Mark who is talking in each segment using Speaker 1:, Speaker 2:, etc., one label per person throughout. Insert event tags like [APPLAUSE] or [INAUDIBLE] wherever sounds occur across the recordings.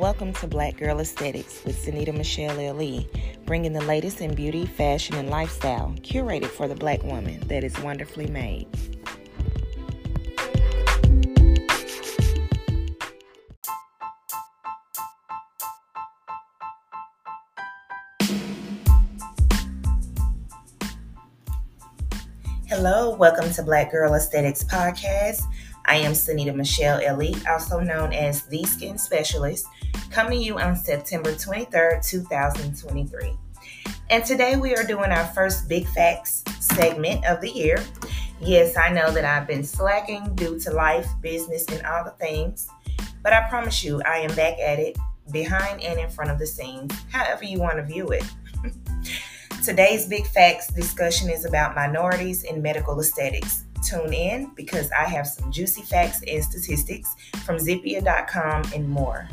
Speaker 1: welcome to Black Girl Aesthetics with Sonita Michelle L.E., bringing the latest in beauty, fashion, and lifestyle, curated for the black woman that is wonderfully made. Hello, welcome to Black Girl Aesthetics Podcast. I am Sonita Michelle L.E., also known as The Skin Specialist, coming to you on September 23rd, 2023. And today we are doing our first Big Facts segment of the year. Yes, I know that I've been slacking due to life, business, and all the things, but I promise you I am back at it, behind and in front of the scenes, however you want to view it. [LAUGHS] Today's Big Facts discussion is about minorities in medical aesthetics. Tune in because I have some juicy facts and statistics from Zippia.com and more.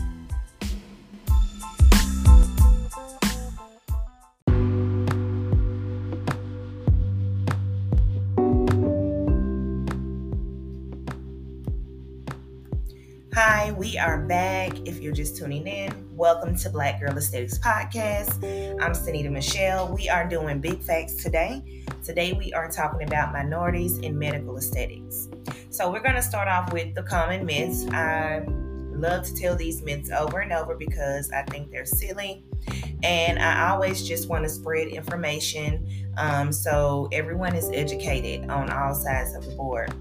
Speaker 1: Hi, we are back. If you're just tuning in, welcome to Black Girl Aesthetics Podcast. I'm Sonita Michelle. We are doing big facts today. Today, we are talking about minorities in medical aesthetics. So, we're going to start off with the common myths. I love to tell these myths over and over because I think they're silly. And I always just want to spread information um, so everyone is educated on all sides of the board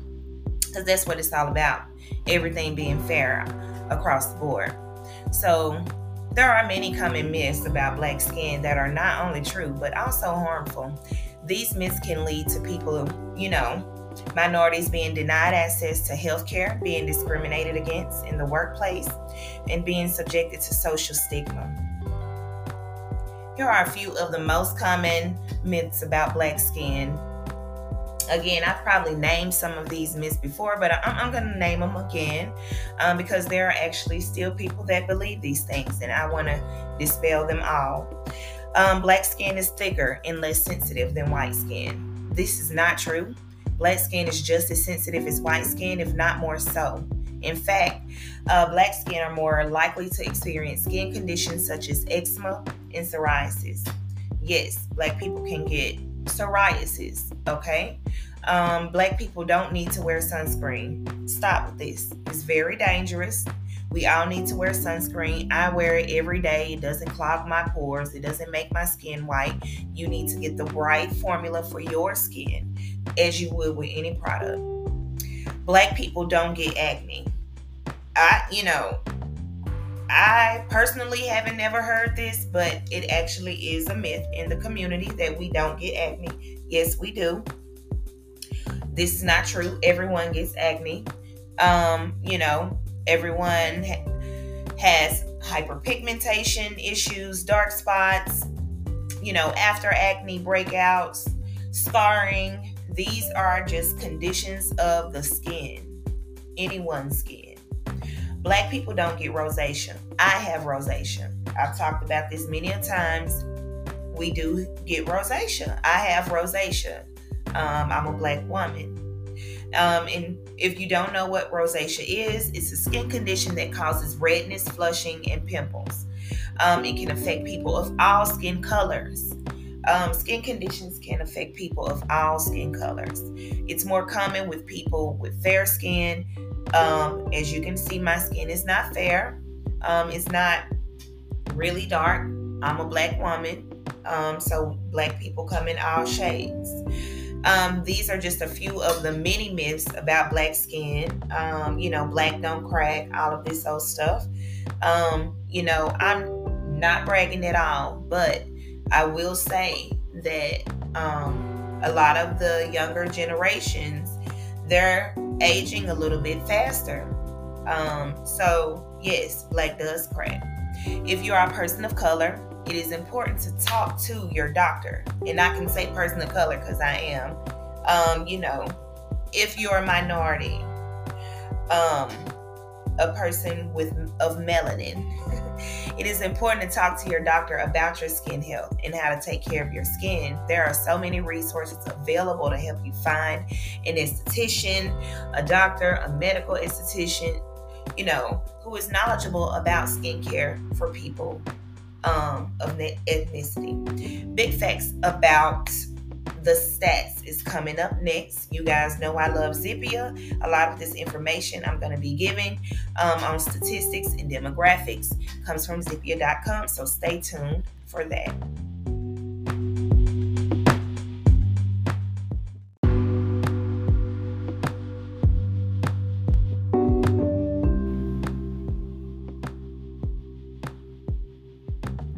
Speaker 1: because that's what it's all about everything being fair across the board. So, there are many common myths about black skin that are not only true but also harmful. These myths can lead to people, you know, minorities being denied access to health care, being discriminated against in the workplace, and being subjected to social stigma. Here are a few of the most common myths about black skin again i've probably named some of these myths before but i'm, I'm going to name them again um, because there are actually still people that believe these things and i want to dispel them all. Um, black skin is thicker and less sensitive than white skin. This is not true. Black skin is just as sensitive as white skin if not more so. In fact, uh, black skin are more likely to experience skin conditions such as eczema and psoriasis. Yes, black people can get psoriasis, okay? Um, black people don't need to wear sunscreen. Stop with this. It's very dangerous. We all need to wear sunscreen. I wear it every day. It doesn't clog my pores, it doesn't make my skin white. You need to get the right formula for your skin, as you would with any product. Black people don't get acne. I, you know, I personally haven't never heard this, but it actually is a myth in the community that we don't get acne. Yes, we do. This is not true. Everyone gets acne. Um, you know, everyone ha- has hyperpigmentation issues, dark spots, you know, after acne breakouts, scarring. These are just conditions of the skin, anyone's skin. Black people don't get rosacea. I have rosacea. I've talked about this many a times. We do get rosacea. I have rosacea. Um, I'm a black woman. Um, and if you don't know what rosacea is, it's a skin condition that causes redness, flushing, and pimples. Um, it can affect people of all skin colors. Um, skin conditions can affect people of all skin colors. It's more common with people with fair skin. Um, as you can see, my skin is not fair. Um, it's not really dark. I'm a black woman. Um, so black people come in all shades. Um, these are just a few of the many myths about black skin. Um, you know, black don't crack, all of this old stuff. You know, I'm not bragging at all, but I will say that um, a lot of the younger generations, they're aging a little bit faster. Um, so, yes, black does crack. If you are a person of color, it is important to talk to your doctor. And I can say person of color because I am. Um, you know, if you're a minority, um, a person with of melanin, [LAUGHS] it is important to talk to your doctor about your skin health and how to take care of your skin. There are so many resources available to help you find an esthetician, a doctor, a medical esthetician, you know, who is knowledgeable about skincare for people um, of ethnicity. Big facts about the stats is coming up next. You guys know I love Zippia. A lot of this information I'm going to be giving um, on statistics and demographics comes from Zippia.com, so stay tuned for that.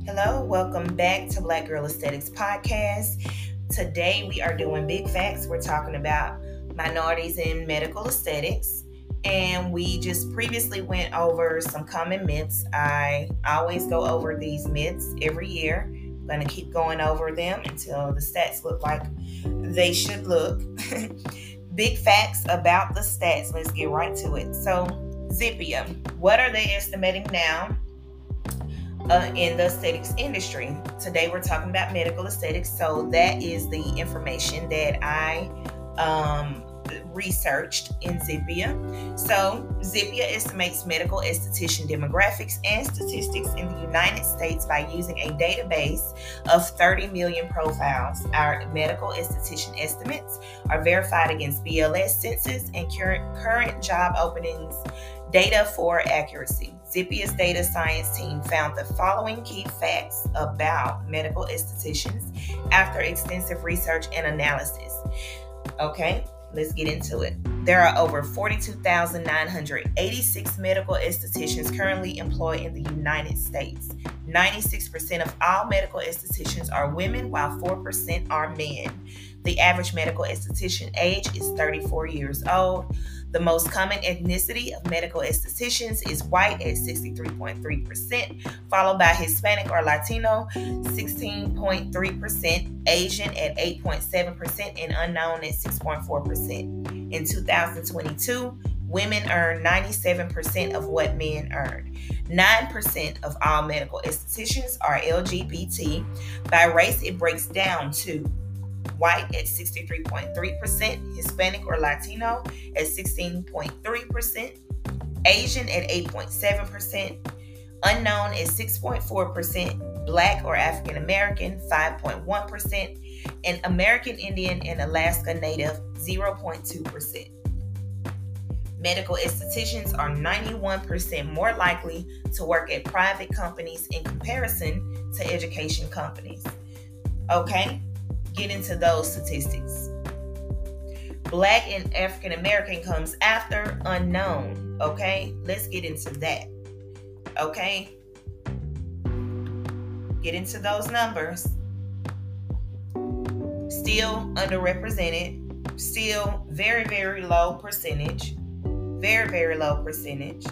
Speaker 1: Hello, welcome back to Black Girl Aesthetics Podcast. Today we are doing big facts. We're talking about minorities in medical aesthetics. And we just previously went over some common myths. I always go over these myths every year. I'm going to keep going over them until the stats look like they should look. [LAUGHS] big facts about the stats. Let's get right to it. So, Zippia, what are they estimating now uh, in the aesthetics industry. Today we're talking about medical aesthetics, so that is the information that I um, researched in Zippia. So, Zippia estimates medical esthetician demographics and statistics in the United States by using a database of 30 million profiles. Our medical esthetician estimates are verified against BLS census and current, current job openings data for accuracy. Zippia's data science team found the following key facts about medical estheticians after extensive research and analysis. Okay, let's get into it. There are over 42,986 medical estheticians currently employed in the United States. 96% of all medical estheticians are women, while 4% are men. The average medical esthetician age is 34 years old. The most common ethnicity of medical estheticians is white at 63.3%, followed by Hispanic or Latino 16.3%, Asian at 8.7%, and unknown at 6.4%. In 2022, women earned 97% of what men earned. 9% of all medical estheticians are LGBT. By race, it breaks down to white at 63.3%, Hispanic or Latino at 16.3%, Asian at 8.7%, unknown at 6.4%, Black or African American 5.1%, and American Indian and Alaska Native 0.2%. Medical estheticians are 91% more likely to work at private companies in comparison to education companies. Okay, get into those statistics. Black and African American comes after unknown. Okay, let's get into that. Okay, get into those numbers. Still underrepresented, still very, very low percentage, very, very low percentage.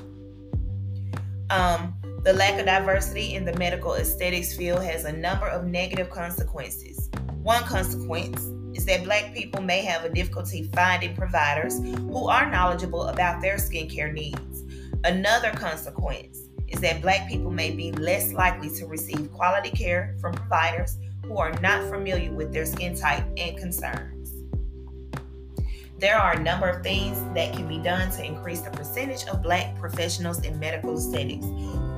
Speaker 1: Um, the lack of diversity in the medical aesthetics field has a number of negative consequences. One consequence is that Black people may have a difficulty finding providers who are knowledgeable about their skincare needs. Another consequence is that Black people may be less likely to receive quality care from providers who are not familiar with their skin type and concerns. There are a number of things that can be done to increase the percentage of Black professionals in medical aesthetics.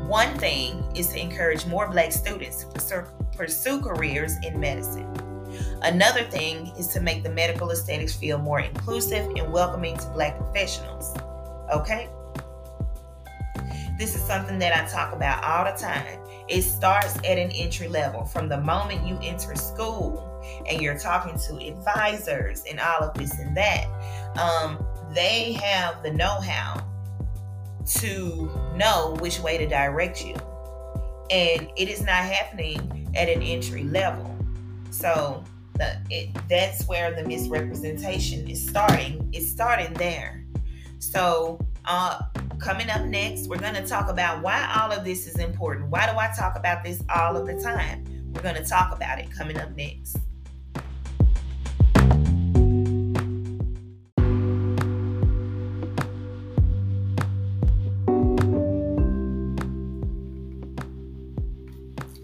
Speaker 1: One thing is to encourage more Black students to pursue careers in medicine. Another thing is to make the medical aesthetics feel more inclusive and welcoming to Black professionals. Okay? This is something that I talk about all the time. It starts at an entry level. From the moment you enter school and you're talking to advisors and all of this and that, um, they have the know how to know which way to direct you. And it is not happening at an entry level. So the it, that's where the misrepresentation is starting. It's starting there. So uh, coming up next, we're going to talk about why all of this is important. Why do I talk about this all of the time? We're going to talk about it coming up next.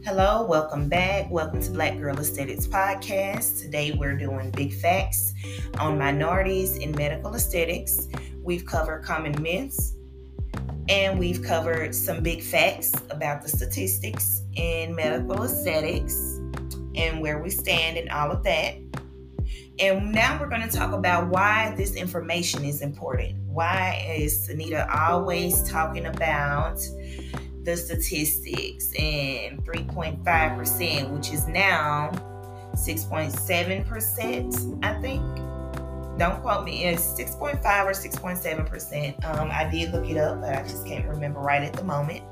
Speaker 1: Hello, welcome back. Welcome to Black Girl Aesthetics Podcast. Today we're doing big facts on minorities in medical aesthetics. We've covered common myths, And we've covered some big facts about the statistics in medical aesthetics and where we stand and all of that. And now we're going to talk about why this information is important. Why is Anita always talking about the statistics and 3.5%, which is now 6.7%, I think. Don't quote me, it's 6.5 or 6.7%. Um, I did look it up, but I just can't remember right at the moment.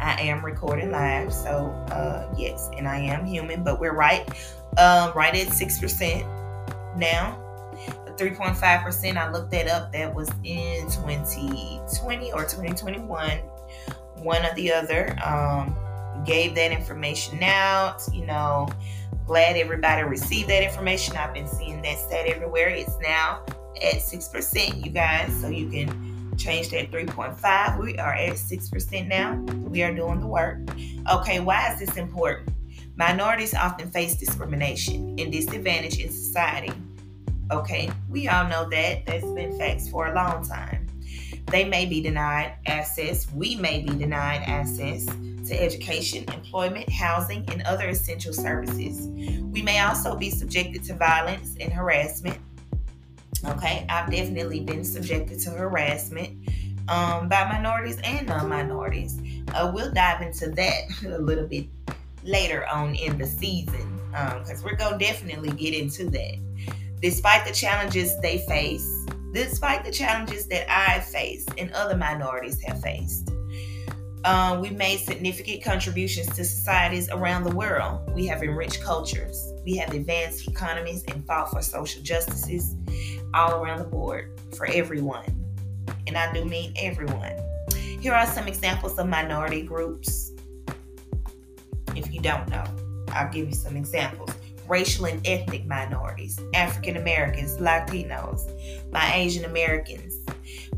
Speaker 1: I am recording live, so uh, yes, and I am human, but we're right, um, right at 6% now. 3.5%, I looked that up, that was in 2020 or 2021 one or the other. Um, gave that information out. You know, glad everybody received that information. I've been seeing that stat everywhere. It's now at 6%, you guys. So you can change that 3.5. We are at 6% now. We are doing the work. Okay, why is this important? Minorities often face discrimination and disadvantage in society. Okay, we all know that. That's been facts for a long time. They may be denied access, we may be denied access to education, employment, housing, and other essential services. We may also be subjected to violence and harassment. Okay, I've definitely been subjected to harassment um, by minorities and non minorities. Uh, we'll dive into that [LAUGHS] a little bit later on in the season because um, we're going to definitely get into that. Despite the challenges they face, despite the challenges that I faced and other minorities have faced. Uh, we made significant contributions to societies around the world. We have enriched cultures. We have advanced economies and fought for social justices all around the board for everyone. And I do mean everyone. Here are some examples of minority groups. If you don't know, I'll give you some examples racial and ethnic minorities, African Americans, Latinos, my Asian Americans,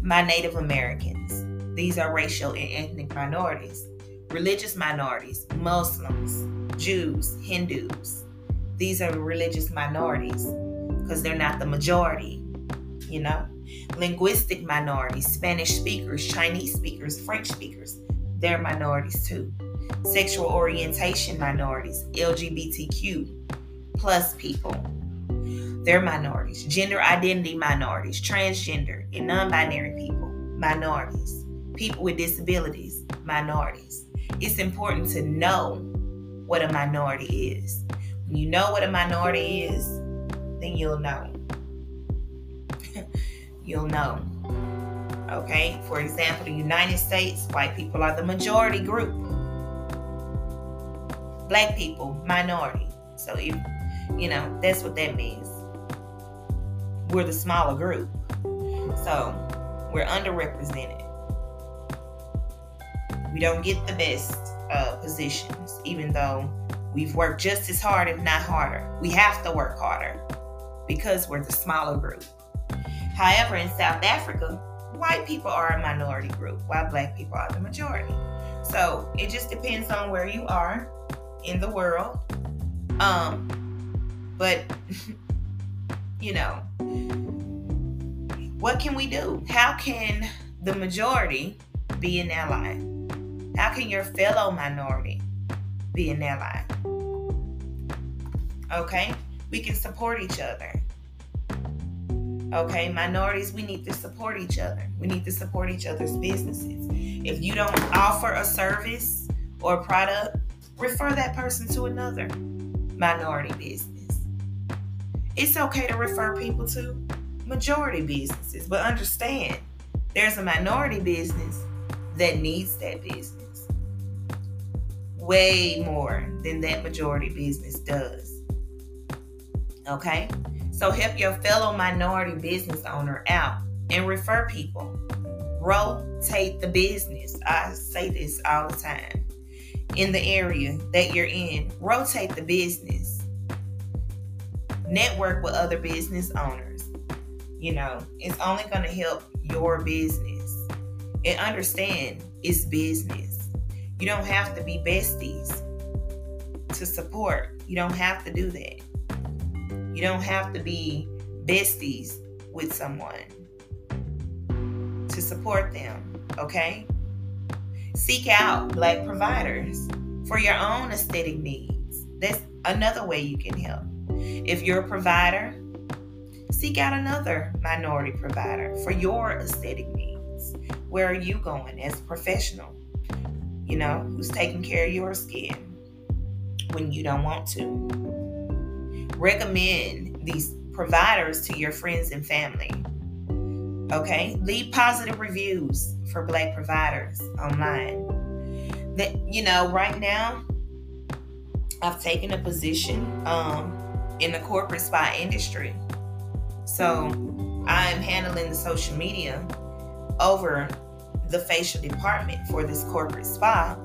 Speaker 1: my Native Americans. These are racial and ethnic minorities. Religious minorities, Muslims, Jews, Hindus. These are religious minorities because they're not the majority, you know. Linguistic minorities, Spanish speakers, Chinese speakers, French speakers, they're minorities too. Sexual orientation minorities, LGBTQ, plus people. They're minorities, gender identity minorities, transgender and non binary people, minorities, people with disabilities, minorities. It's important to know what a minority is. When you know what a minority is, then you'll know. [LAUGHS] you'll know. Okay, for example, the United States, white people are the majority group. Black people, minority. So if you know, that's what that means. We're the smaller group. So we're underrepresented. We don't get the best uh, positions, even though we've worked just as hard, if not harder. We have to work harder because we're the smaller group. However, in South Africa, white people are a minority group, while black people are the majority. So it just depends on where you are in the world. Um, but, you know, what can we do? How can the majority be an ally? How can your fellow minority be an ally? Okay? We can support each other. Okay, minorities, we need to support each other. We need to support each other's businesses. If you don't offer a service or a product, refer that person to another minority business. It's okay to refer people to majority businesses, but understand there's a minority business that needs that business way more than that majority business does. Okay? So help your fellow minority business owner out and refer people. Rotate the business. I say this all the time. In the area that you're in, rotate the business network with other business owners. You know, it's only going to help your business. And understand it's business. You don't have to be besties to support. You don't have to do that. You don't have to be besties with someone to support them, okay? Seek out black providers for your own aesthetic needs. That's another way you can help. If you're a provider, seek out another minority provider for your aesthetic needs. Where are you going as a professional? You know, who's taking care of your skin when you don't want to? Recommend these providers to your friends and family. Okay, leave positive reviews for black providers online. That you know, right now, I've taken a position um, in the corporate spa industry. So I'm handling the social media over the facial department for this corporate spa.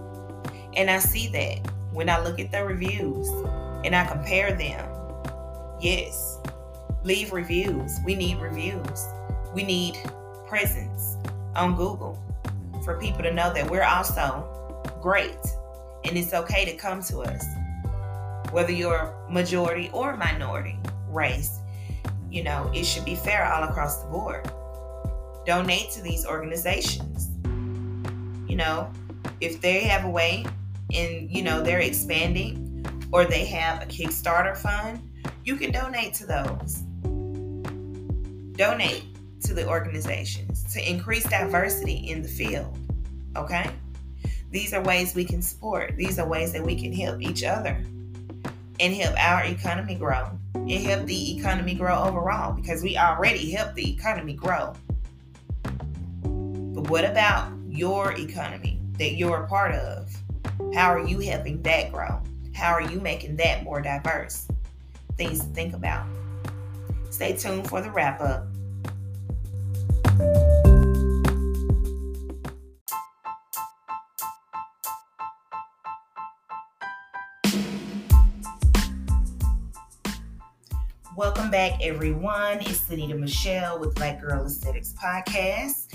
Speaker 1: And I see that when I look at the reviews and I compare them. Yes, leave reviews. We need reviews. We need presence on Google for people to know that we're also great and it's okay to come to us. Whether you're majority or minority race, you know, it should be fair all across the board. Donate to these organizations. You know, if they have a way and, you know, they're expanding or they have a Kickstarter fund, you can donate to those. Donate to the organizations to increase diversity in the field. Okay? These are ways we can support. These are ways that we can help each other and help our economy grow and help the economy grow overall because we already help the economy grow. But what about your economy that you're a part of? How are you helping that grow? How are you making that more diverse? Things to think about. Stay tuned for the wrap up. Back, everyone. It's Sonita Michelle with Black Girl Aesthetics Podcast.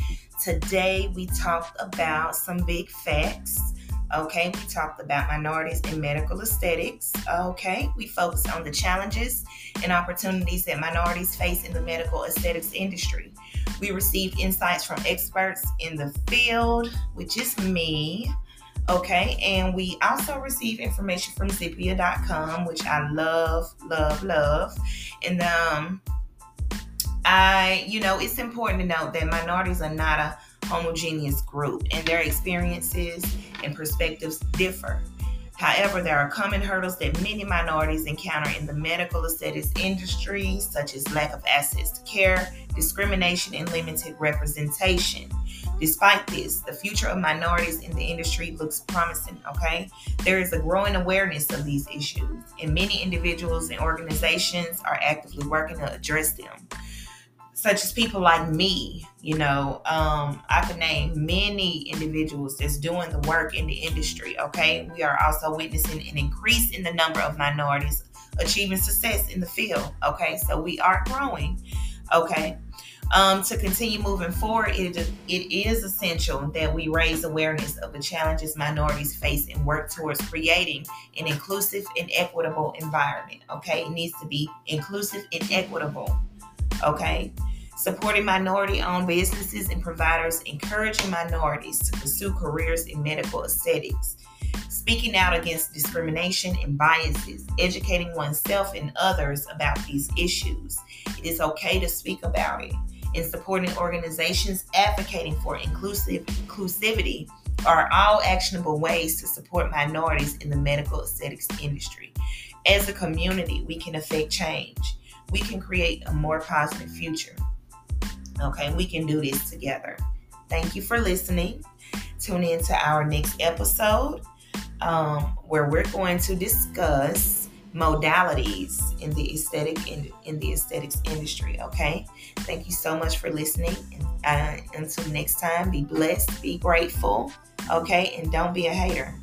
Speaker 1: Today, we talked about some big facts. Okay, we talked about minorities in medical aesthetics. Okay, we focused on the challenges and opportunities that minorities face in the medical aesthetics industry. We received insights from experts in the field, which is me. Okay, and we also receive information from Zippia.com, which I love, love, love. And um, I, you know, it's important to note that minorities are not a homogeneous group and their experiences and perspectives differ. However, there are common hurdles that many minorities encounter in the medical aesthetics industry, such as lack of access to care, discrimination, and limited representation. Despite this, the future of minorities in the industry looks promising, okay? There is a growing awareness of these issues, and many individuals and organizations are actively working to address them such as people like me, you know, um, I can name many individuals that's doing the work in the industry. Okay, we are also witnessing an increase in the number of minorities achieving success in the field. Okay, so we are growing. Okay, um, to continue moving forward, it, it is essential that we raise awareness of the challenges minorities face and work towards creating an inclusive and equitable environment. Okay, it needs to be inclusive and equitable. Okay supporting minority owned businesses and providers, encouraging minorities to pursue careers in medical aesthetics, speaking out against discrimination and biases, educating oneself and others about these issues. It is okay to speak about it. And supporting organizations advocating for inclusive inclusivity are all actionable ways to support minorities in the medical aesthetics industry. As a community, we can affect change. We can create a more positive future. Okay, we can do this together. Thank you for listening. Tune in to our next episode um, where we're going to discuss modalities in the aesthetic in, in the aesthetics industry. Okay, thank you so much for listening. And uh, until next time, be blessed, be grateful. Okay, and don't be a hater.